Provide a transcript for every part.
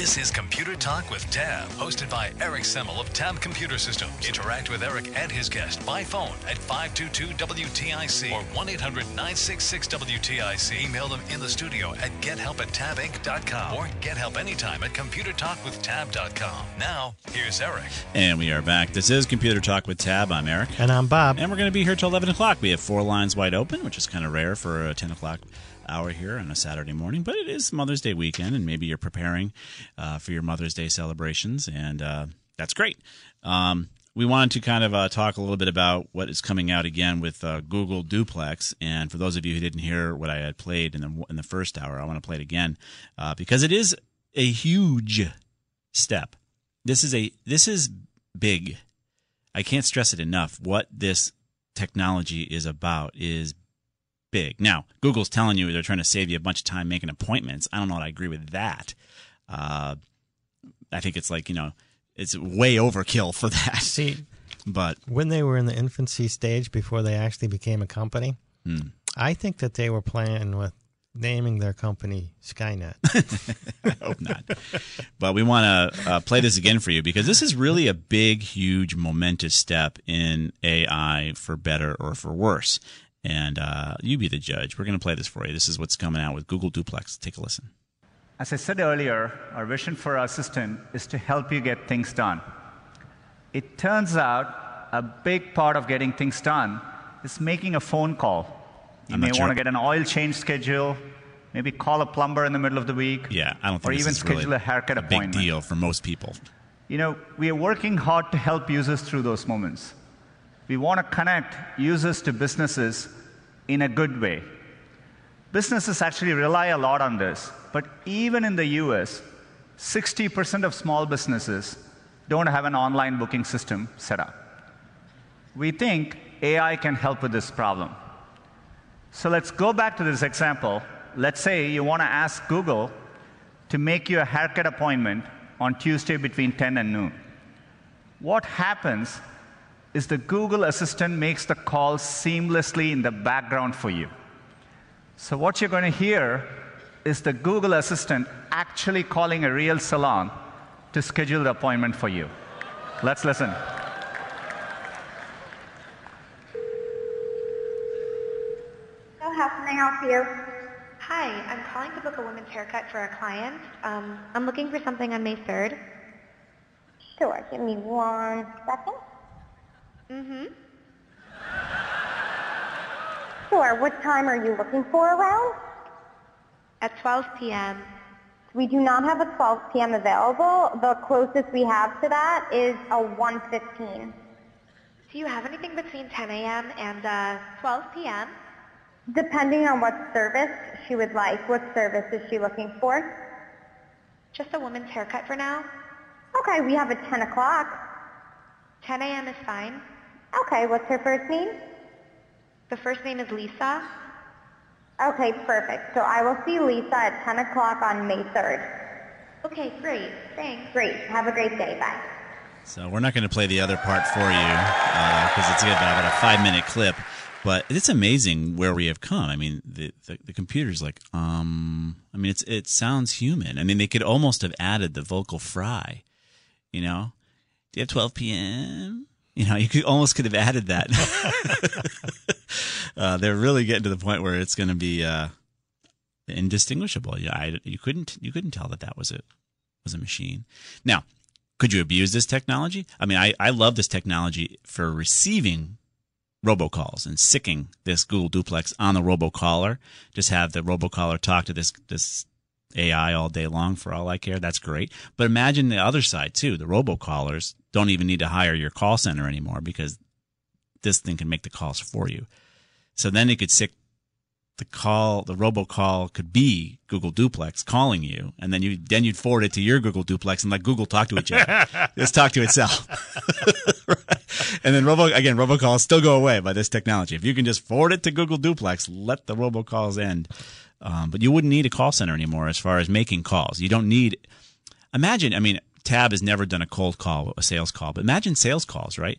This is Computer Talk with Tab, hosted by Eric Semmel of Tab Computer Systems. Interact with Eric and his guest by phone at 522-WTIC or 1-800-966-WTIC. Email them in the studio at gethelp at tabinc.com or get help anytime at computertalkwithtab.com. Now, here's Eric. And we are back. This is Computer Talk with Tab. I'm Eric. And I'm Bob. And we're going to be here till 11 o'clock. We have four lines wide open, which is kind of rare for a 10 o'clock hour here on a Saturday morning, but it is Mother's Day weekend, and maybe you're preparing uh, for your Mother's Day celebrations, and uh, that's great. Um, we wanted to kind of uh, talk a little bit about what is coming out again with uh, Google Duplex. And for those of you who didn't hear what I had played in the in the first hour, I want to play it again uh, because it is a huge step. This is a this is big. I can't stress it enough. What this technology is about is big. Now, Google's telling you they're trying to save you a bunch of time making appointments. I don't know. I agree with that. Uh, I think it's like you know, it's way overkill for that. See, but when they were in the infancy stage before they actually became a company, Hmm. I think that they were playing with naming their company Skynet. I hope not. but we want to uh, play this again for you because this is really a big, huge, momentous step in AI for better or for worse. And uh, you be the judge. We're going to play this for you. This is what's coming out with Google Duplex. Take a listen. As I said earlier, our vision for our system is to help you get things done. It turns out a big part of getting things done is making a phone call. You I'm may sure- want to get an oil change schedule, maybe call a plumber in the middle of the week. Yeah, I don't think Or this even is really a haircut a big deal for most people. You know, we are working hard to help users through those moments. We want to connect users to businesses in a good way. Businesses actually rely a lot on this, but even in the US, 60% of small businesses don't have an online booking system set up. We think AI can help with this problem. So let's go back to this example. Let's say you want to ask Google to make you a haircut appointment on Tuesday between 10 and noon. What happens is the Google Assistant makes the call seamlessly in the background for you. So, what you're going to hear is the Google Assistant actually calling a real salon to schedule the appointment for you. Let's listen. So how can I help you? Hi, I'm calling to book a woman's haircut for a client. Um, I'm looking for something on May 3rd. Sure, give me one second. Mm-hmm. Sure, what time are you looking for around? At 12 p.m. We do not have a 12 p.m. available. The closest we have to that is a 1.15. Do you have anything between 10 a.m. and uh, 12 p.m.? Depending on what service she would like. What service is she looking for? Just a woman's haircut for now. Okay, we have a 10 o'clock. 10 a.m. is fine. Okay, what's her first name? The first name is Lisa. Okay, perfect. So I will see Lisa at 10 o'clock on May 3rd. Okay, great. Thanks. Great. Have a great day. Bye. So we're not going to play the other part for you because it's about a five minute clip. But it's amazing where we have come. I mean, the, the the computer's like, um, I mean, it's it sounds human. I mean, they could almost have added the vocal fry. You know, do you have 12 p.m.? You know, you could almost could have added that. uh, they're really getting to the point where it's going to be uh, indistinguishable. Yeah, I, you couldn't you couldn't tell that that was a was a machine. Now, could you abuse this technology? I mean, I, I love this technology for receiving robocalls and sicking this Google Duplex on the robocaller. Just have the robocaller talk to this this AI all day long for all I care. That's great. But imagine the other side too. The robocallers don't even need to hire your call center anymore because this thing can make the calls for you. So then it could sick the call, the robocall could be Google Duplex calling you, and then you then you'd forward it to your Google Duplex and let Google talk to each other. Just talk to itself. right? And then robo again, robocalls still go away by this technology. If you can just forward it to Google Duplex, let the robocalls end. Um, but you wouldn't need a call center anymore as far as making calls. You don't need. Imagine, I mean, Tab has never done a cold call, a sales call, but imagine sales calls, right?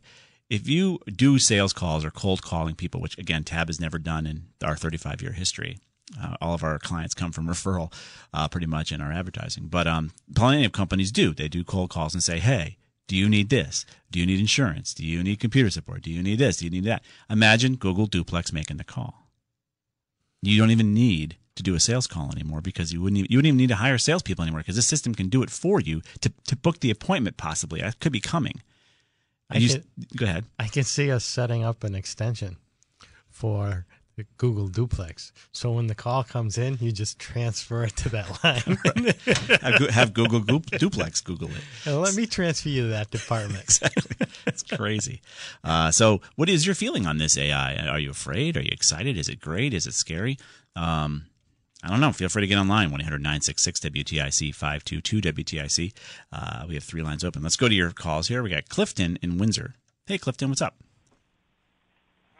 If you do sales calls or cold calling people, which again Tab has never done in our 35 year history, uh, all of our clients come from referral, uh, pretty much in our advertising. But um, plenty of companies do. They do cold calls and say, "Hey, do you need this? Do you need insurance? Do you need computer support? Do you need this? Do you need that?" Imagine Google Duplex making the call. You don't even need to do a sales call anymore because you wouldn't even, you wouldn't even need to hire salespeople anymore because this system can do it for you to to book the appointment. Possibly, it could be coming. I you- can- go ahead. I can see us setting up an extension for the Google Duplex. So when the call comes in, you just transfer it to that line. have, have Google Goop, Duplex Google it. Let me transfer you to that department. exactly. It's crazy. Uh, so, what is your feeling on this AI? Are you afraid? Are you excited? Is it great? Is it scary? Um, I don't know. Feel free to get online 1 800 966 WTIC 522 WTIC. Uh, we have three lines open. Let's go to your calls here. We got Clifton in Windsor. Hey, Clifton, what's up?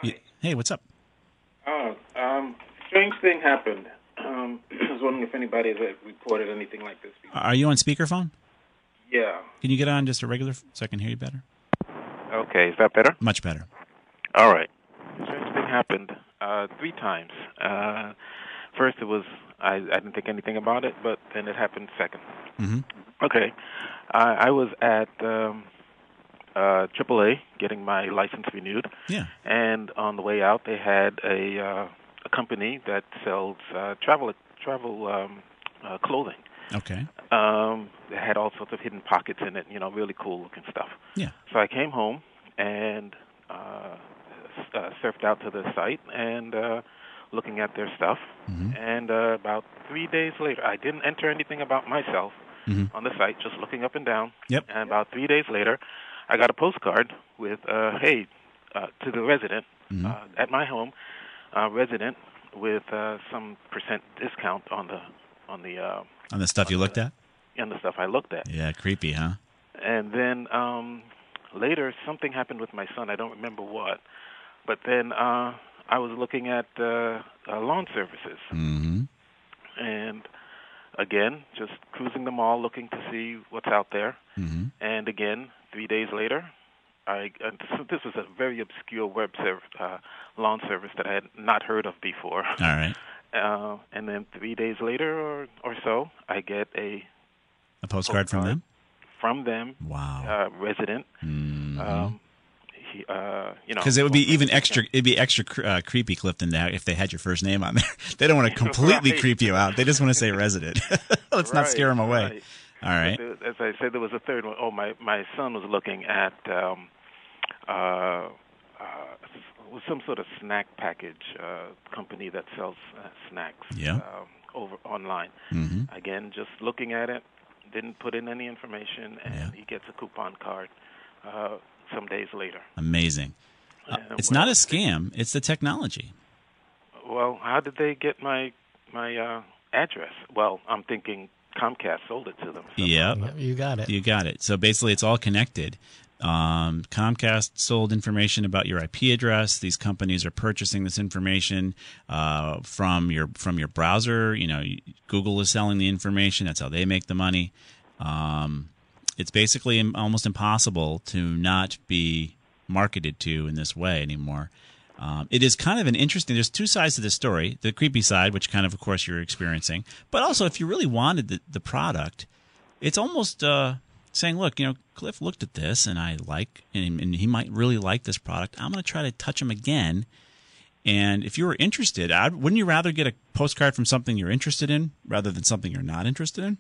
You- Hey, what's up? Oh, um, strange thing happened. Um, I was wondering if anybody has uh, reported anything like this. Are you on speakerphone? Yeah. Can you get on just a regular so I can hear you better? Okay, is that better? Much better. All right. Strange thing happened uh, three times. Uh, first, it was I, I didn't think anything about it, but then it happened second. Mm-hmm. Okay, I, I was at um, uh, AAA getting my license renewed. Yeah. And on the way out, they had a uh, a company that sells uh, travel travel um, uh, clothing. Okay. Um, it had all sorts of hidden pockets in it, you know, really cool looking stuff. Yeah. So I came home and uh, uh, surfed out to the site and uh, looking at their stuff. Mm-hmm. And uh, about three days later, I didn't enter anything about myself Mhm. on the site, just looking up and down. Yep. And about three days later, I got a postcard with, uh, "Hey, uh, to the resident Mhm. uh, at my home, uh, resident with uh, some percent discount on the on the uh, On the stuff you looked at? on the stuff I looked at." Yeah, creepy, huh? And then um, later, something happened with my son. I don't remember what. But then uh, I was looking at uh, uh, lawn services. Mm-hmm. And again, just cruising the mall looking to see what's out there. Mm-hmm. And again, three days later, I uh, this- this was a very obscure web serv- uh, lawn service that I had not heard of before. All right. Uh, and then three days later or, or so, I get a A postcard from them? from them, Wow. uh, resident. Um, he, uh, you know, Because it would be even extra. It'd be extra uh, creepy, Clifton, that if they had your first name on there. they don't want to completely Right. creep you out. They just want to say resident. Let's not scare them away. right. All right. There- As I said, there was a third one. Oh, my my son was looking at um, uh, uh, was some sort of snack package uh, company that sells uh, snacks. Yeah. Um, over online. Mhm. Again, just looking at it, didn't put in any information, and he gets a coupon card uh, some days later. Amazing. Uh, it's well, not a scam. It's the technology. Well, how did they get my my uh, address? Well, I'm thinking Comcast sold it to them. Yeah. You got it. You got it. So basically, it's all connected. Um, Comcast sold information about your IP address. These companies are purchasing this information uh, from your from your browser. You know, Google is selling the information. That's how they make the money. Um, it's basically almost impossible to not be marketed to in this way anymore. Um, it is kind of an interesting. There's two sides to this story: the creepy side, which kind of, of course, you're experiencing, but also if you really wanted the, the product, it's almost uh, saying, "Look, you know, Cliff looked at this, and I like, and, and he might really like this product. I'm going to try to touch him again." And if you were interested, I'd, wouldn't you rather get a postcard from something you're interested in rather than something you're not interested in?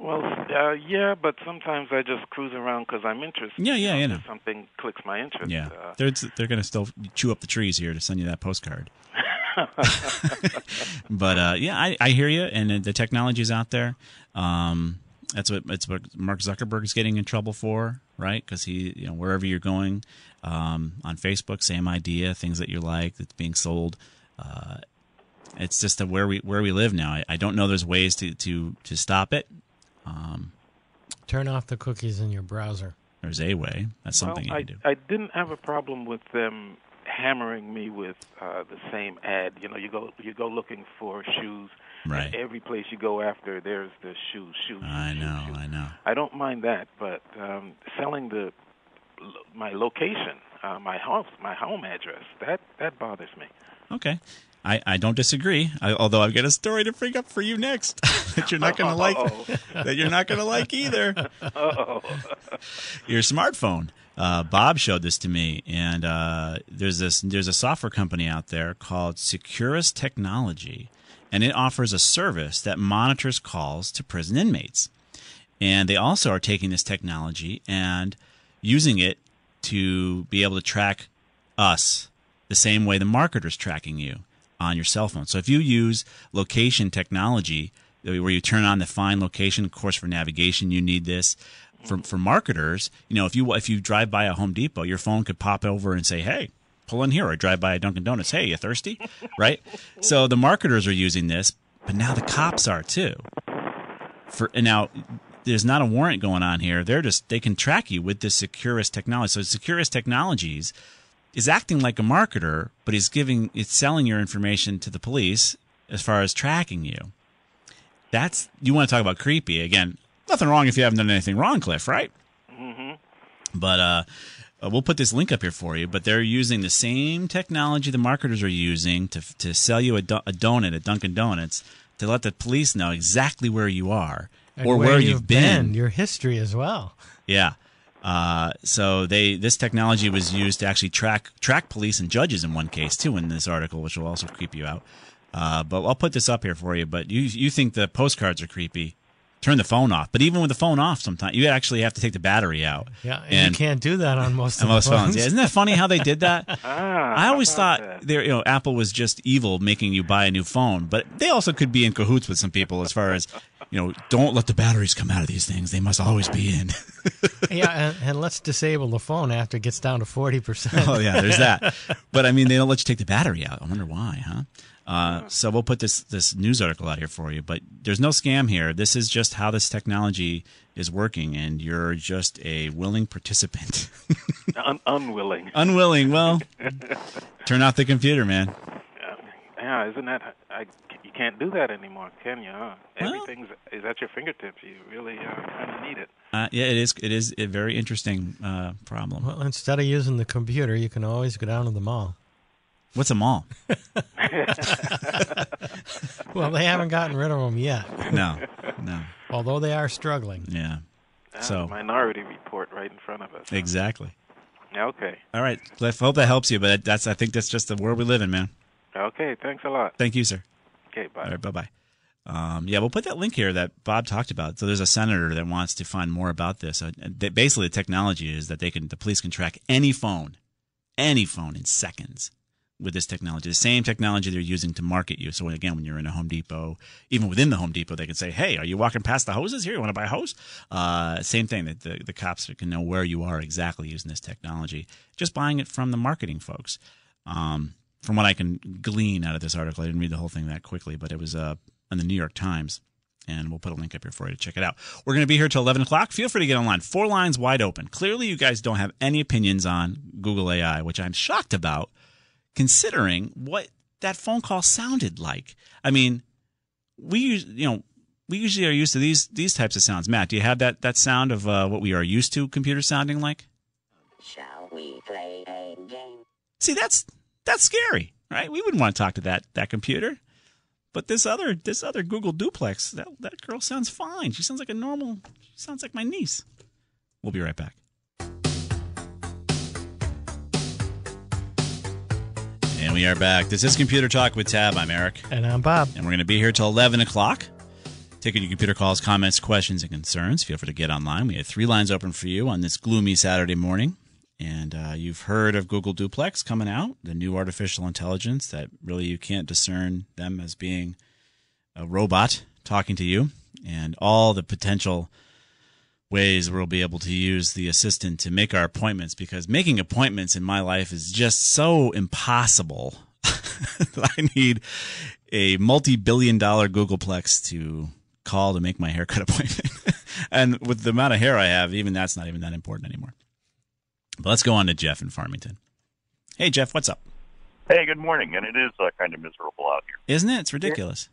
Well, uh, yeah, but sometimes I just cruise around because I'm interested. Yeah, yeah, you know. Something clicks my interest. Yeah, Uh, they're they're going to still chew up the trees here to send you that postcard. but uh, yeah, I, I hear you, and the technology's out there. Um, that's what it's what Mark Zuckerberg's getting in trouble for, right? Because he, you know, wherever you're going um, on Facebook, same idea, things that you like that's being sold. Uh, It's just where we where we live now. I, I don't know there's ways to to to stop it. Um, Turn off the cookies in your browser. there's a way. That's something well, you can do. I, I didn't have a problem with them hammering me with uh, the same ad. You know, you go you go looking for shoes. Right. Every place you go after, there's the shoes, shoes. I shoes, know, shoes. I know. I don't mind that, but um, selling the my location, uh, my house, my home address, that that bothers me. Okay. I, I don't disagree. I, although I've got a story to bring up for you next that you're not going to like. That you're not going to like either. Your smartphone. Uh, Bob showed this to me, and uh, there's this there's a software company out there called Securus Technology, and it offers a service that monitors calls to prison inmates. And they also are taking this technology and using it to be able to track us the same way the marketer's tracking you on your cell phone. So if you use location technology where you turn on the find location, of course for navigation you need this. For for marketers, you know, if you if you drive by a Home Depot, your phone could pop over and say, "Hey, pull in here," or drive by a Dunkin' Donuts, "Hey, you thirsty?" right? So the marketers are using this, but now the cops are too. For and now there's not a warrant going on here. They're just they can track you with this Securus technology. So Securus Technologies is acting like a marketer, but he's giving it's selling your information to the police as far as tracking you. That's you want to talk about creepy again. Nothing wrong if you haven't done anything wrong, Cliff, right? hmm But uh, uh, we'll put this link up here for you. But they're using the same technology the marketers are using to to sell you a, do- a donut at Dunkin' Donuts to let the police know exactly where you are And or where, you've you've been. your history as well. Yeah. Uh, so they this technology was used to actually track track police and judges in one case too in this article, which will also creep you out. Uh, but I'll put this up here for you. But you you think the postcards are creepy? Turn the phone off. But even with the phone off, sometimes you actually have to take the battery out. Yeah, and, you can't do that on most on of most the phones. phones. Yeah, isn't that funny how they did that? Ah, I always how about thought that? there, you know, Apple was just evil making you buy a new phone, but they also could be in cahoots with some people as far as, you know, don't let the batteries come out of these things. They must always be in. yeah, and, and let's disable the phone after it gets down to forty percent. oh yeah, there's that. But I mean, they don't let you take the battery out. I wonder why, huh? Uh, so we'll put this this news article out here for you. But there's no scam here. This is just how this technology is working, and you're just a willing participant. Un- unwilling. Unwilling. Well, turn off the computer, man. Yeah, isn't that? I, you can't do that anymore, can you? Huh? Everything's is at your fingertips. You really uh, kind of need it. Uh, yeah, it is. It is a very interesting uh, problem. Well, instead of using the computer, you can always go down to the mall. What's a mall? Well, they haven't gotten rid of them yet. No, no. Although they are struggling. Yeah. Ah, So Minority Report right in front of us. huh? exactly. Okay. All right, Cliff. Hope that helps you. But that's. I think that's just the world we live in, man. Okay. Thanks a lot. Thank you, sir. Okay. Bye. All right, bye bye. Um, yeah, we'll put that link here that Bob talked about. So there's a senator that wants to find more about this. Uh, basically, the technology is that they can, the police can track any phone, any phone in seconds with this technology. The same technology they're using to market you. So again, when you're in a Home Depot, even within the Home Depot, they can say, "Hey, are you walking past the hoses here? You want to buy a hose?" Uh, same thing. That the, the cops can know where you are exactly using this technology. Just buying it from the marketing folks. Um, from what I can glean out of this article, I didn't read the whole thing that quickly, but it was uh, in the New York Times. And we'll put a link up here for you to check it out. We're going to be here till 11 o'clock. Feel free to get online. Four lines wide open. Clearly, you guys don't have any opinions on Google AI, which I'm shocked about, considering what that phone call sounded like. I mean, we use, you know, we usually are used to these these types of sounds. Matt, do you have that that sound of uh, what we are used to computers sounding like? Shall we play a game? See, that's that's scary, right? We wouldn't want to talk to that that computer. But this other this other Google duplex, that that girl sounds fine. She sounds like a normal. She sounds like my niece. We'll be right back. And we are back. This is Computer Talk with Tab. I'm Eric. And I'm Bob. And we're going to be here till 11 o'clock. Taking your computer calls, comments, questions, and concerns. Feel free to get online. We have three lines open for you on this gloomy Saturday morning. And uh, you've heard of Google Duplex coming out, the new artificial intelligence that really you can't discern them as being a robot talking to you, and all the potential ways we'll be able to use the assistant to make our appointments because making appointments in my life is just so impossible. I need a multi-billion-dollar Googleplex to call to make my haircut appointment. and with the amount of hair I have, even that's not even that important anymore. But let's go on to Jeff in Farmington. Hey, Jeff, what's up? Hey, good morning. And it is uh, kind of miserable out here. Isn't it? It's ridiculous.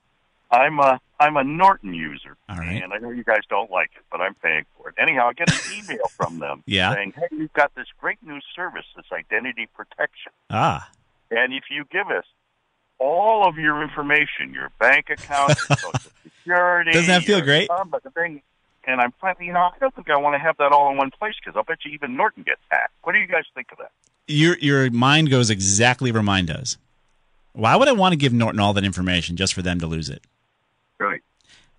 I'm a I'm a Norton user, All right. and I know you guys don't like it, but I'm paying for it. Anyhow, I get an email from them Yeah. saying, "Hey, we've got this great new service, this identity protection, Ah, and if you give us all of your information, your bank account, your social security, Doesn't that feel great? number, the thing." And I'm finally, you know, I don't think I want to have that all in one place because I'll bet you even Norton gets hacked. What do you guys think of that? your your mind goes exactly where mine does. Why would I want to give Norton all that information just for them to lose it? Right.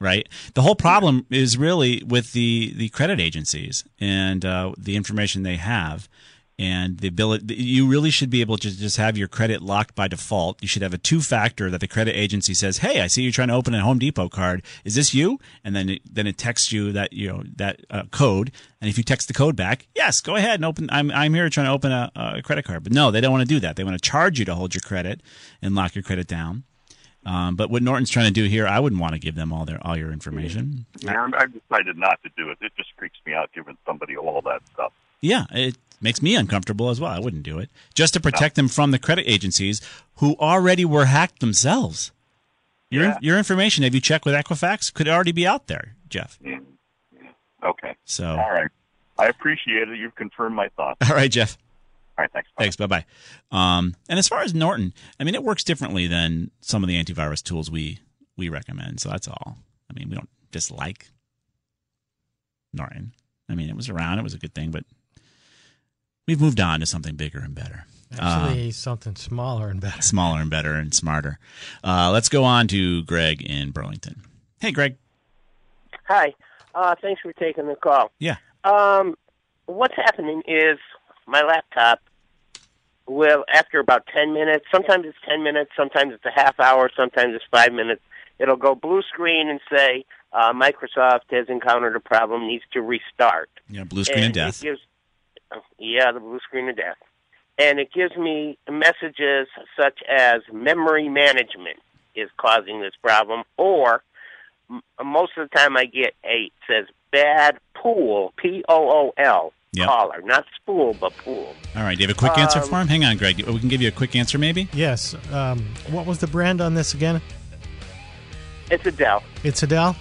right? The whole problem is really with the the credit agencies and uh, the information they have, and the ability. You really should be able to just have your credit locked by default. You should have a two factor that the credit agency says, "Hey, I see you're trying to open a Home Depot card. Is this you?" And then it, then it texts you that you know that uh, code, and if you text the code back, yes, go ahead and open. I'm I'm here trying to open a, a credit card, but no, they don't want to do that. They want to charge you to hold your credit and lock your credit down. Um, but what Norton's trying to do here, I wouldn't want to give them all their all your information. Yeah, I've decided not to do it. It just freaks me out giving somebody all that stuff. Yeah, it makes me uncomfortable as well. I wouldn't do it just to protect them from the credit agencies who already were hacked themselves. Your Yeah. your information, have you checked with Equifax? Could already be out there, Jeff. Okay. So All right. I appreciate it. You've confirmed my thoughts. all right, Jeff. All right, thanks. Thanks. Bye bye. Um, and as far as Norton, I mean, it works differently than some of the antivirus tools we we recommend. So that's all. I mean, we don't dislike Norton. I mean, it was around; it was a good thing, but we've moved on to something bigger and better. Actually, something smaller and better. smaller and better and smarter. Uh, let's go on to Greg in Burlington. Hey, Greg. Hi. Uh, thanks for taking the call. Yeah. Um, what's happening is my laptop will, after about 10 minutes, sometimes it's 10 minutes, sometimes it's a half hour, sometimes it's five minutes, it'll go blue screen and say, uh, Microsoft has encountered a problem, needs to restart. Yeah, blue screen of And it death. gives, yeah, the blue screen of death. And it gives me messages such as memory management is causing this problem, or m- most of the time I get a it says bad pool, P O O L Yep. caller, not spool, but pool. All right. Do you have a quick answer Um, for him? Hang on, Greg. We can give you a quick answer, maybe. Yes. Um, what was the brand on this again? It's a Dell. It's a Dell.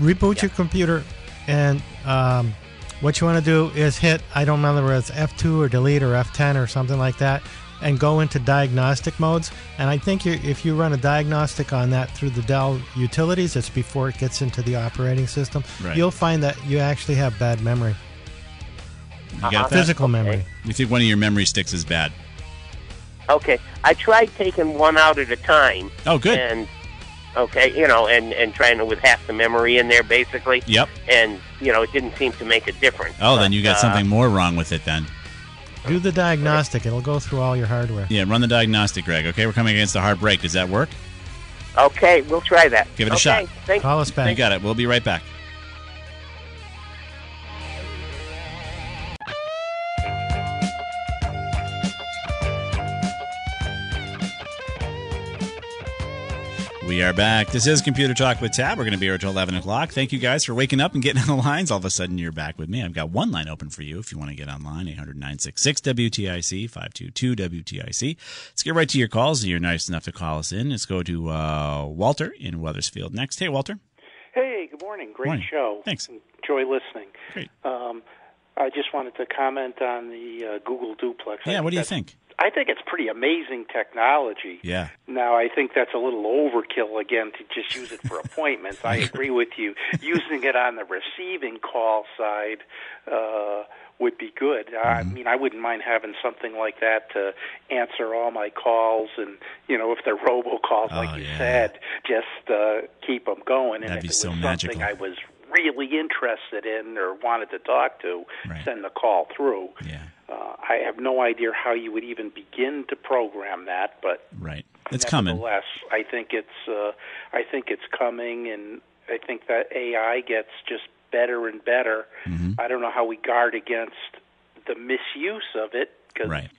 Reboot your computer, and um, what you want to do is hit, I don't remember whether it's F2 or delete or F10 or something like that, and go into diagnostic modes. And I think you if you run a diagnostic on that through the Dell utilities, it's before it gets into the operating system, Right. you'll find that you actually have bad memory. You Uh-huh. got that? Physical memory. You think one of your memory sticks is bad? Okay, I tried taking one out at a time. Oh, good. And okay, you know, and and trying to with half the memory in there, basically. Yep. And you know, it didn't seem to make a difference. Oh, then you got Uh, something more wrong with it then. Do the diagnostic, it'll go through all your hardware. Yeah, run the diagnostic, Greg. Okay, we're coming against a hard break. Does that work? Okay, we'll try that. Give it a shot. Thank Call us back. You got it. We'll be right back. We are back. This is Computer Talk with Tab. We're going to be here until 11 o'clock. Thank you guys for waking up and getting on the lines. All of a sudden, you're back with me. I've got one line open for you if you want to get online 800 966 WTIC 522 WTIC. Let's get right to your calls. You're nice enough to call us in. Let's go to uh, Walter in Wethersfield next. Hey, Walter. Hey, good morning. Great Morning. show. Thanks. Enjoy listening. Great. Um, I just wanted to comment on the uh, Google Duplex. Yeah, I what do you think? I think it's pretty amazing technology. Yeah. Now, I think that's a little overkill again to just use it for appointments. I agree with you. Using it on the receiving call side uh, would be good. I Mm-hmm. mean, I wouldn't mind having something like that to answer all my calls, and you know, if they're robocalls, like Oh, you yeah. said, just uh, keep them going. That'd if be it was so something magical. I was really interested in or wanted to talk to, Right. send the call through. Yeah. Uh, I have no idea how you would even begin to program that, but Right. It's coming. nevertheless, I think it's uh, I think it's coming, and I think that AI gets just better and better. Mm-hmm. I don't know how we guard against the misuse of it because Right.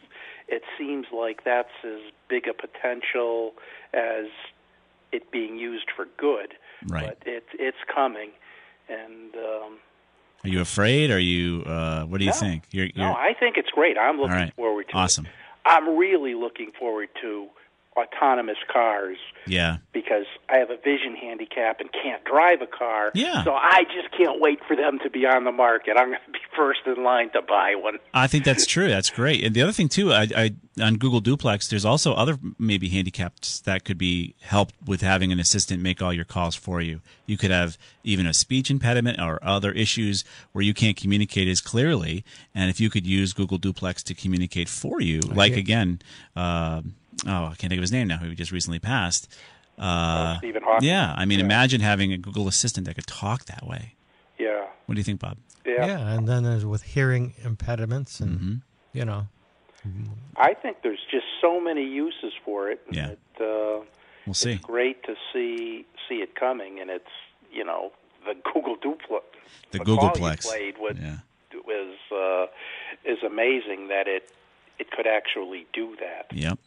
it seems like that's as big a potential as it being used for good. Right. But it's it's coming, and um, Are you afraid? Are you? Uh, what do you No. think? You're, you're, no, I think it's great. I'm looking right. forward to Awesome. it. I'm really looking forward to autonomous cars Yeah. because I have a vision handicap and can't drive a car. Yeah. So I just can't wait for them to be on the market. I'm going to be first in line to buy one. I think that's true. That's great. And the other thing too, I, I on Google Duplex, there's also other maybe handicaps that could be helped with having an assistant make all your calls for you. You could have even a speech impediment or other issues where you can't communicate as clearly. And if you could use Google Duplex to communicate for you, like again, uh, oh, I can't think of his name now, who just recently passed. Uh, Oh, Stephen Hawking. Yeah, I mean, imagine having a Google Assistant that could talk that way. Yeah. What do you think, Bob? Yeah. Yeah, and then there's with hearing impediments and Mm-hmm. you know I think there's just so many uses for it. Yeah. It, uh, We'll see. It's great to see see it coming, and it's you know the Google Duplex. The call you Googleplex. played was Yeah. was uh, is amazing that it it could actually do that. Yep.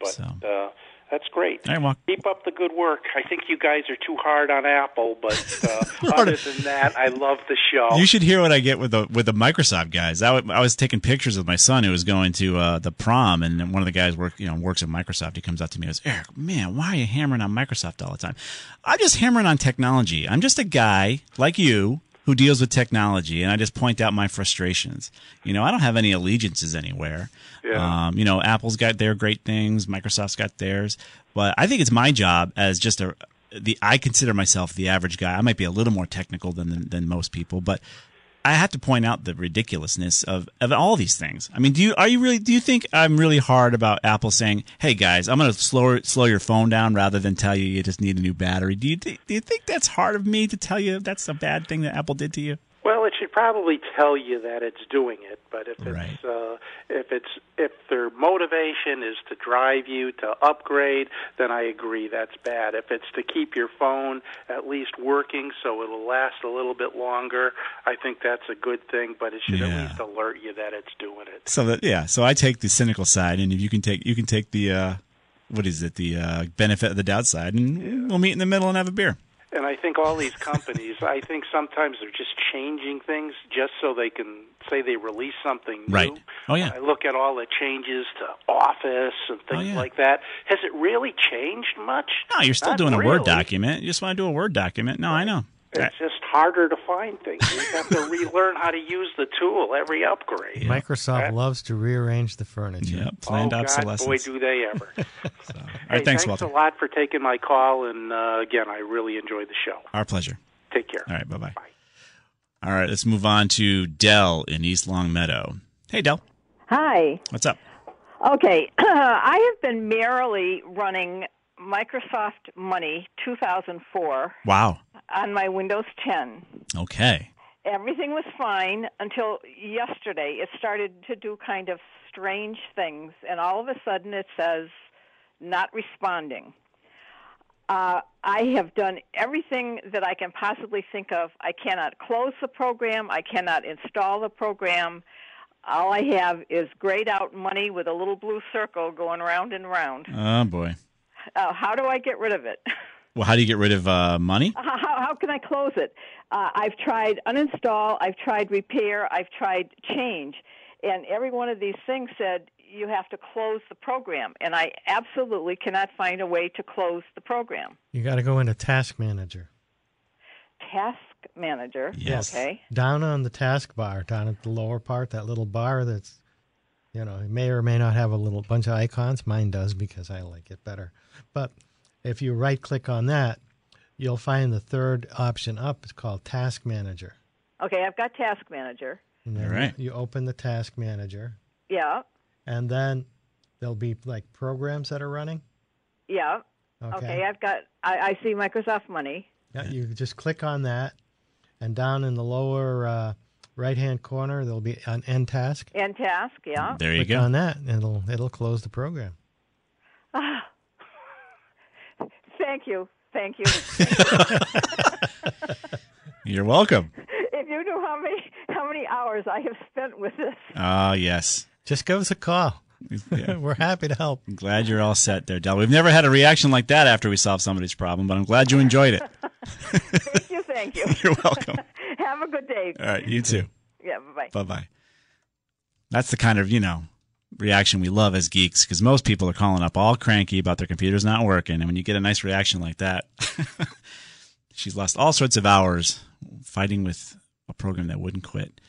But So. uh, that's great. Right, well, Keep up the good work. I think you guys are too hard on Apple, but uh, other than that, I love the show. You should hear what I get with the with the Microsoft guys. I, w- I was taking pictures with my son who was going to uh, the prom, and one of the guys work you know works at Microsoft. He comes up to me and goes, "Eric, man, why are you hammering on Microsoft all the time?" I'm just hammering on technology. I'm just a guy like you who deals with technology, and I just point out my frustrations. You know, I don't have any allegiances anywhere. Yeah. Um, you know, Apple's got their great things, Microsoft's got theirs, but I think it's my job as just a the I consider myself the average guy. I might be a little more technical than than, than most people, but I have to point out the ridiculousness of, of all these things. I mean, do you are you really do you think I'm really hard about Apple saying, "Hey guys, I'm going to slow slow your phone down rather than tell you you just need a new battery"? Do you do you think that's hard of me to tell you that's a bad thing that Apple did to you? Well, it should probably tell you that it's doing it, but if it's uh, if it's if their motivation is to drive you to upgrade, then I agree that's bad. If it's to keep your phone at least working so it'll last a little bit longer, I think that's a good thing. But it should Yeah. at least alert you that it's doing it. So that yeah, so I take the cynical side, and if you can take you can take the uh, what is it the uh, benefit of the doubt side, and we'll meet in the middle and have a beer. And I think all these companies, I think sometimes they're just changing things just so they can say they release something new. Right. Oh, yeah. I look at all the changes to Office and things Oh, yeah. like that. Has it really changed much? No, you're still Not doing a. Word document. You just want to do a Word document. No, I know. It's just harder to find things. You have to relearn how to use the tool every upgrade. Microsoft loves to rearrange the furniture. Yep, planned oh, obsolescence. God, boy, do they ever. All hey, right, thanks, Walter. a lot for taking my call, and uh, again, I really enjoyed the show. Our pleasure. Take care. All right, bye bye. All right, let's move on to Dell in East Longmeadow. Hey, Dell, Hi. what's up? Okay. I have been merrily running Microsoft Money 2004 Wow. On my Windows 10. Okay. Everything was fine until yesterday. It started to do kind of strange things, and all of a sudden it says not responding. Uh, I have done everything that I can possibly think of. I cannot close the program. I cannot install the program. All I have is grayed out money with a little blue circle going round and round. Oh boy. Uh, how do I get rid of it? Well, how do you get rid of uh, money? How, how, how can I close it? Uh, I've tried uninstall, I've tried repair, I've tried change, and every one of these things said you have to close the program, and I absolutely cannot find a way to close the program. You got to go into Task Manager. Task Manager, Yes. okay. Down on the taskbar, down at the lower part, that little bar that's, you know, it may or may not have a little bunch of icons. Mine does because I like it better. But if you right click on that, you'll find the third option up. It's called Task Manager. Okay, I've got Task Manager. And then All right. you open the Task Manager, Yeah, and then there'll be like programs that are running. yeah. Okay. Okay, I've got. I, I see Microsoft Money. Yeah, you just click on that, and down in the lower uh, right hand corner, there'll be an end task. End task, yeah. There you click go. on that, and it'll it'll close the program. Ah. Thank you. Thank you. You're welcome. if you knew how many how many hours I have spent with this. Ah, yes. Just give us a call. We're happy to help. I'm glad you're all set there, Del. We've never had a reaction like that after we solved somebody's problem, but I'm glad you enjoyed it. thank you, thank you. You're welcome. Have a good day. All right, you too. Yeah, bye bye Bye bye. That's the kind of, you know, reaction we love as geeks because most people are calling up all cranky about their computers not working. And when you get a nice reaction like that, she's lost all sorts of hours fighting with a program that wouldn't quit.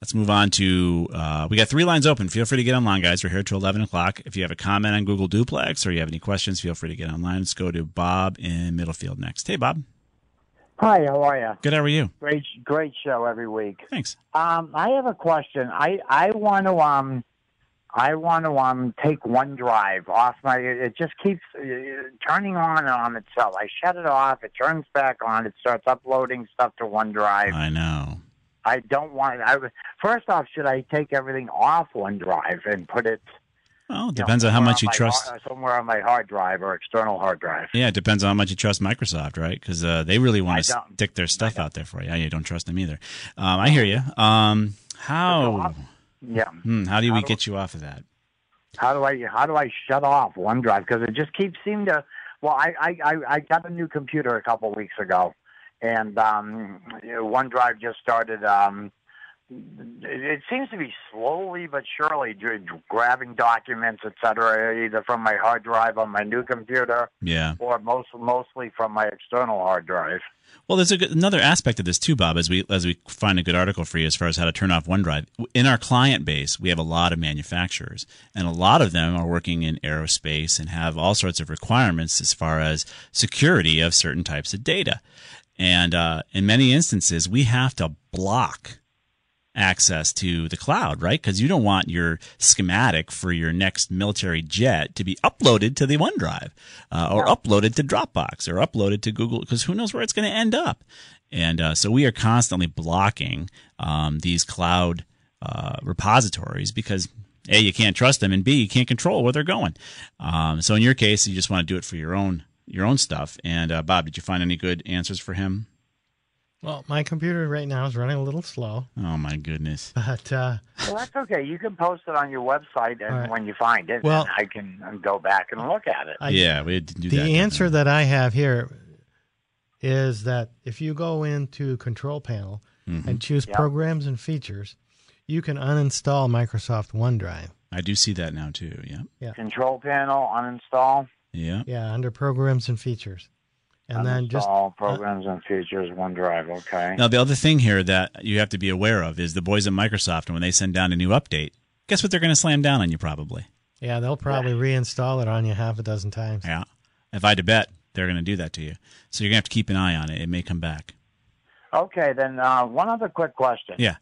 Let's move on to. Uh, we got three lines open. Feel free to get online, guys. We're here till 11 o'clock. If you have a comment on Google Duplex or you have any questions, feel free to get online. Let's go to Bob in Middlefield next. Hey, Bob. Hi, how are you? Good. How are you? Great, great show every week. Thanks. Um, I have a question. I I want to um, I want to um take OneDrive off my. It just keeps uh, turning on and on itself. I shut it off. It turns back on. It starts uploading stuff to OneDrive. I know. I don't want. I first off, should I take everything off OneDrive and put it? Well, it you know, depends on how much you trust. har- somewhere on my hard drive or external hard drive. Yeah, it depends on how much you trust Microsoft, right? Because uh, they really want to stick their stuff out there for you. You don't trust them either. Um, I hear you. Um, how? Yeah. Hmm, how do we How do- get you off of that? How do I how do I shut off OneDrive? Because it just keeps seeming to. Well, I I I I got a new computer a couple weeks ago, and um, OneDrive just started. Um, it, seems to be slowly but surely grabbing documents, et cetera, either from my hard drive on my new computer Yeah. or most mostly from my external hard drive. Well, there's a good, another aspect of this too, Bob. As we as we find a good article for you as far as how to turn off OneDrive. In our client base, we have a lot of manufacturers, and a lot of them are working in aerospace and have all sorts of requirements as far as security of certain types of data. And uh, in many instances, we have to block access to the cloud, right? Because you don't want your schematic for your next military jet to be uploaded to the OneDrive uh, or uploaded to Dropbox or uploaded to Google, because who knows where it's going to end up. And uh, so we are constantly blocking um, these cloud uh, repositories because a you can't trust them and b you can't control where they're going. Um, so in your case, you just want to do it for your own your own stuff. And uh, Bob, did you find any good answers for him? Well, my computer right now is running a little slow, Oh my goodness. but uh, Well, that's okay. You can post it on your website, and All right. when you find it, Well- I can go back and look at it. I- yeah, we didn't do the that. The answer that I have here is that if you go into Control Panel Mm-hmm. and choose Yep. Programs and Features, you can uninstall Microsoft OneDrive. I do see that now too. Yeah. Yeah. Control panel, uninstall. Yeah. Yeah, under Programs and Features, and then just Uninstall programs and features OneDrive. Okay. Now the other thing here that you have to be aware of is the boys at Microsoft and when they send down a new update, guess what they're going to slam down on you probably. yeah, they'll probably reinstall it on you half a dozen times. Yeah. If I had to bet, they're going to do that to you. So you're going to have to keep an eye on it. It may come back. Okay. Then uh, one other quick question. Yeah.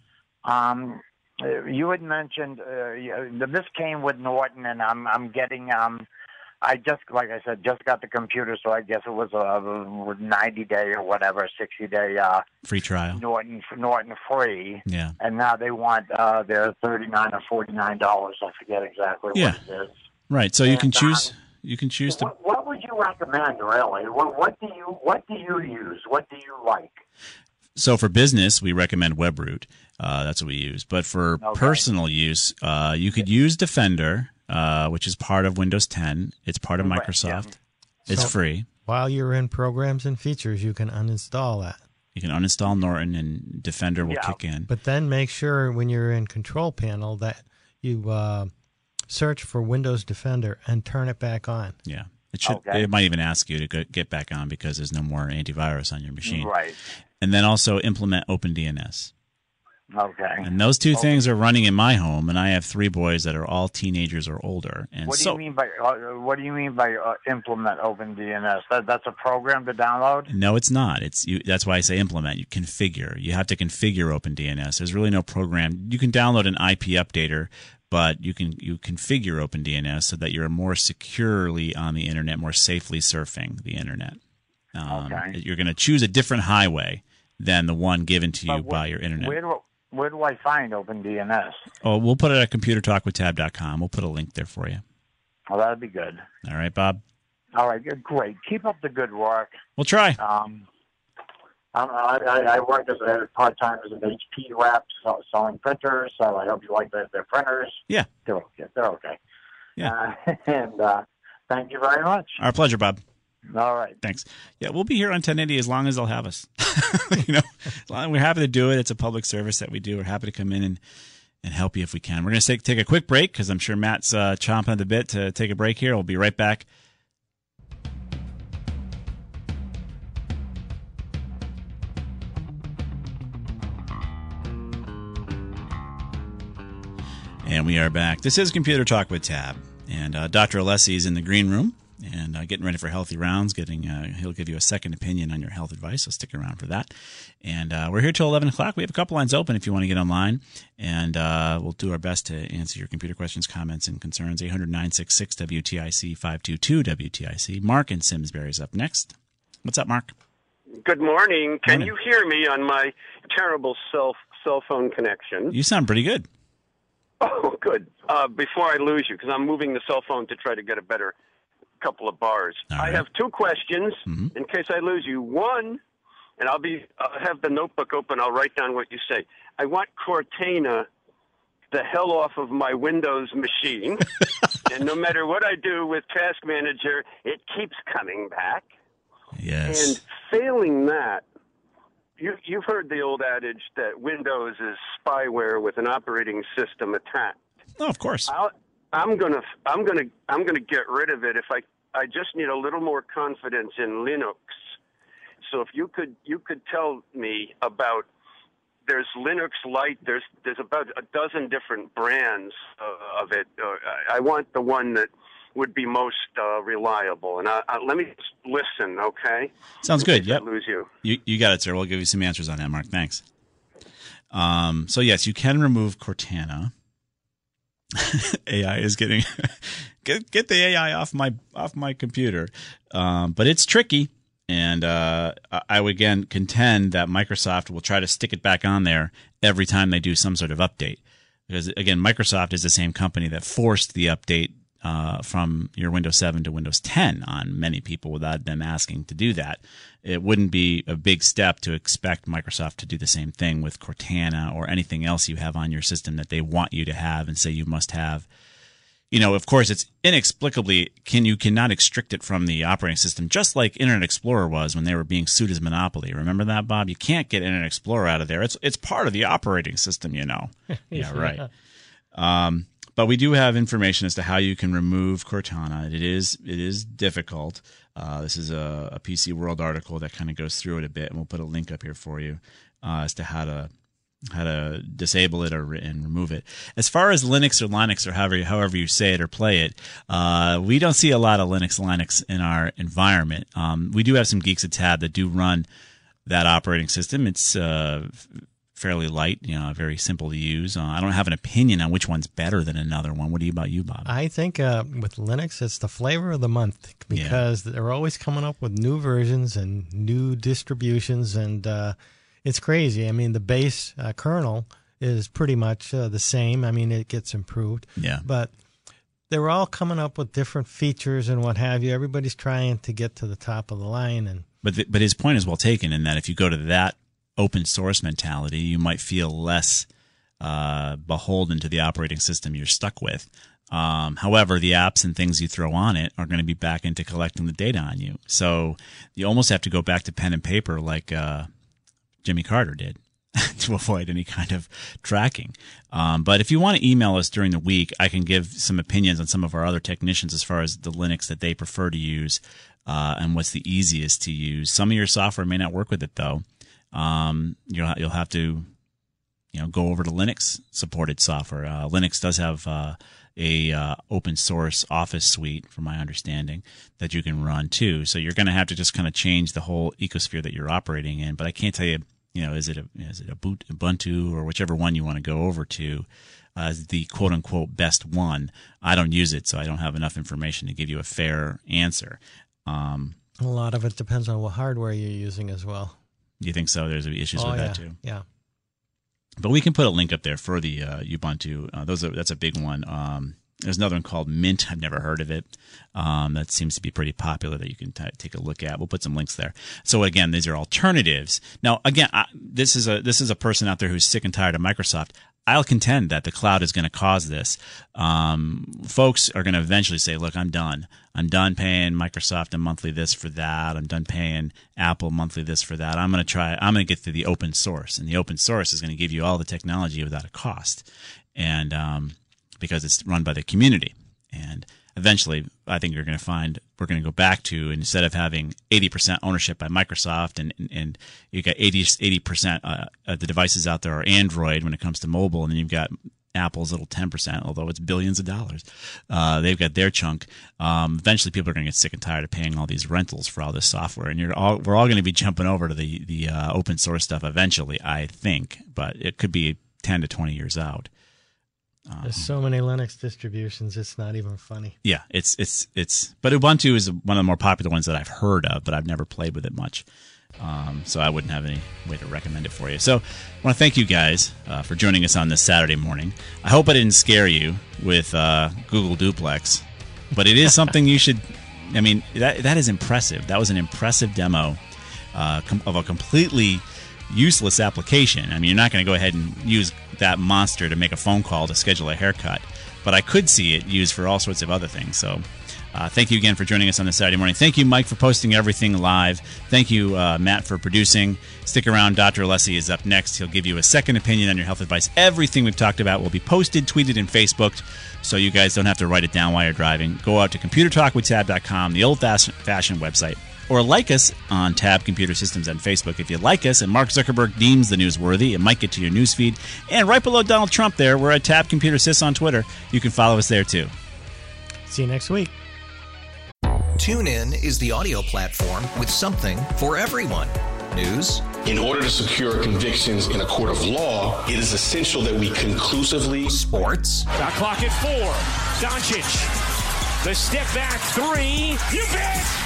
Um, uh, you had mentioned uh, this came with Norton, and I'm I'm getting um. I just, like I said, just got the computer, so I guess it was a 90 day or whatever, 60 day uh, Free trial. Norton Norton free. Yeah. And now they want uh, their 39 or 49 dollars. I forget exactly Yeah. what it is. Right. So you And, can um, choose. You can choose to. What, what would you recommend, really? What, what do you What do you use? What do you like? So for business, we recommend WebRoot. Uh, that's what we use. But for Okay. personal use, uh, you could use Defender, uh, which is part of Windows 10. It's part of Microsoft. It's So- free. While you're in Programs and Features, you can uninstall that. You can uninstall Norton, and Defender will kick in. But then make sure when you're in Control Panel that you uh, search for Windows Defender and turn it back on. Yeah. It should. Okay. It might even ask you to get back on because there's no more antivirus on your machine. Right. And then also implement OpenDNS. Okay. And those two things are running in my home, and I have three boys that are all teenagers or older. And What do so, you mean by uh, What do you mean by uh, implement OpenDNS? That that's a program to download. No, it's not. It's you. That's why I say implement. You configure. You have to configure OpenDNS. There's really no program. You can download an IP updater, but you can you configure OpenDNS so that you're more securely on the internet, more safely surfing the internet. Um, Okay. You're going to choose a different highway than the one given to you by your internet. Where do Where do I find OpenDNS? oh, we'll put it at computertalkwithtab.com. We'll put a link there for you. Oh, that'd be good. All right, Bob. All right, good, great. Keep up the good work. We'll try. Um, I, I I work as a part time as an HP rep, so, selling printers. So I hope you like the, their printers. Yeah. They're okay. They're okay. Uh, and uh, thank you very much. Our pleasure, Bob. All right. Thanks. Yeah, we'll be here on 1080 as long as they'll have us. you know, we're happy to do it. It's a public service that we do. We're happy to come in and, and help you if we can. We're going to take, take a quick break because I'm sure Matt's uh, chomping at the bit to take a break here. We'll be right back. And we are back. This is Computer Talk with Tab. And uh, Dr. Alessi is in the green room and uh, getting ready for healthy rounds. Getting uh, he'll give you a second opinion on your health advice. So stick around for that. And uh, we're here till eleven o'clock. We have a couple lines open if you want to get online, and uh, we'll do our best to answer your computer questions, comments, and concerns. 800-966 WTIC five two two WTIC. Mark in Simsbury is up next. What's up, Mark? Good morning. Can Morning. you hear me on my terrible cell cell phone connection? You sound pretty good. Oh, good. Uh, before I lose you, because I'm moving the cell phone to try to get a better couple of bars. I have two questions mm-hmm. in case I lose you. One, and I'll be I'll have the notebook open. I'll write down what you say. I want Cortana the hell off of my Windows machine, and no matter what I do with Task Manager, it keeps coming back. Yes. And failing that, you, you've heard the old adage that Windows is spyware with an operating system attached. Oh, of course. I'll, I'm gonna, I'm gonna, I'm gonna get rid of it if I, I just need a little more confidence in Linux. So if you could, you could tell me about. There's Linux Lite. There's there's about a dozen different brands uh, of it. Uh, I want the one that would be most uh, reliable. And I, I, let me listen, okay? Sounds good. Case I Yep. lose you. You you got it, sir. We'll give you some answers on that, Mark. Thanks. Um, so yes, you can remove Cortana. AI is getting get get the AI off my off my computer, um, but it's tricky. And uh, I- would again contend that Microsoft will try to stick it back on there every time they do some sort of update, because again, Microsoft is the same company that forced the update uh, from your Windows 7 to Windows 10 on many people without them asking to do that. It wouldn't be a big step to expect Microsoft to do the same thing with Cortana or anything else you have on your system that they want you to have and say you must have. You know, of course, it's inexplicably can you cannot extract it from the operating system, just like Internet Explorer was when they were being sued as monopoly. Remember that, Bob? You can't get Internet Explorer out of there. It's it's part of the operating system, you know. yeah, right. Um, but we do have information as to how you can remove Cortana. It is it is difficult. Uh, this is a, a PC World article that kind of goes through it a bit, and we'll put a link up here for you uh, as to how to how to disable it or and remove it. As far as Linux or Linux or however however you say it or play it, uh, we don't see a lot of Linux Linux in our environment. Um, we do have some geeks at Tab that do run that operating system. It's uh, fairly light, you know, very simple to use. Uh, I don't have an opinion on which one's better than another one. What do you about you, Bob? I think uh, with Linux, it's the flavor of the month because they're always coming up with new versions and new distributions, and uh, it's crazy. I mean, the base uh, kernel is pretty much uh, the same. I mean, it gets improved. Yeah. But they're all coming up with different features and what have you. Everybody's trying to get to the top of the line, and But th- but his point is well taken in that if you go to that open source mentality, you might feel less uh, beholden to the operating system you're stuck with. Um, however, the apps and things you throw on it are going to be back into collecting the data on you. So you almost have to go back to pen and paper, like uh, Jimmy Carter did. to avoid any kind of tracking. Um, but if you want to email us during the week, I can give some opinions on some of our other technicians as far as the Linux that they prefer to use uh, and what's the easiest to use. Some of your software may not work with it though. Um, you'll you'll have to you know go over to Linux supported software. Uh, Linux does have uh, a uh, open source Office suite, from my understanding, that you can run too. So you're going to have to just kind of change the whole ecosphere that you're operating in. But I can't tell you, you know, is it a is it a boot Ubuntu or whichever one you want to go over to as the quote unquote best one. I don't use it, so I don't have enough information to give you a fair answer. Um, a lot of it depends on what hardware you're using as well. You think so? There's issues oh, with yeah. that too. Yeah. But we can put a link up there for the uh, Ubuntu. Uh, those are, that's a big one. Um, there's another one called Mint. I've never heard of it. Um, that seems to be pretty popular that you can t- take a look at. We'll put some links there. So again, these are alternatives. Now, again, I, this is a this is a person out there who's sick and tired of Microsoft. I'll contend that the cloud is going to cause this. Um, folks are going to eventually say, "Look, I'm done. I'm done paying Microsoft a monthly this for that. I'm done paying Apple monthly this for that. I'm going to try. I'm going to get to the open source, and the open source is going to give you all the technology without a cost, and um, because it's run by the community, and eventually, I think you're going to find we're going to go back to instead of having 80% ownership by Microsoft and and you got 80 percent uh, of the devices out there are Android when it comes to mobile, and then you've got Apple's little 10%, although it's billions of dollars. Uh, they've got their chunk. Um, eventually, people are going to get sick and tired of paying all these rentals for all this software, and you're all we're all going to be jumping over to the the uh, open source stuff eventually. I think, but it could be 10 to 20 years out. There's so many Linux distributions; it's not even funny. Yeah, it's it's it's. But Ubuntu is one of the more popular ones that I've heard of, but I've never played with it much. Um, so I wouldn't have any way to recommend it for you. So I want to thank you guys uh, for joining us on this Saturday morning. I hope I didn't scare you with uh, Google Duplex, but it is something you should. I mean, that that is impressive. That was an impressive demo uh, com- of a completely useless application. I mean, you're not going to go ahead and use that monster to make a phone call to schedule a haircut, but I could see it used for all sorts of other things. So. Uh, thank you again for joining us on this Saturday morning. Thank you, Mike, for posting everything live. Thank you, uh, Matt, for producing. Stick around. Dr. Alessi is up next. He'll give you a second opinion on your health advice. Everything we've talked about will be posted, tweeted, and Facebooked, so you guys don't have to write it down while you're driving. Go out to computertalkwithtab.com, the old fashioned website, or like us on Tab Computer Systems on Facebook. If you like us and Mark Zuckerberg deems the news worthy, it might get to your newsfeed. And right below Donald Trump there, we're at Tab Computer Systems on Twitter. You can follow us there too. See you next week. TuneIn is the audio platform with something for everyone. News. In order to secure convictions in a court of law, it is essential that we conclusively. Sports. Got clock at four. Doncic. The step back three. You bet.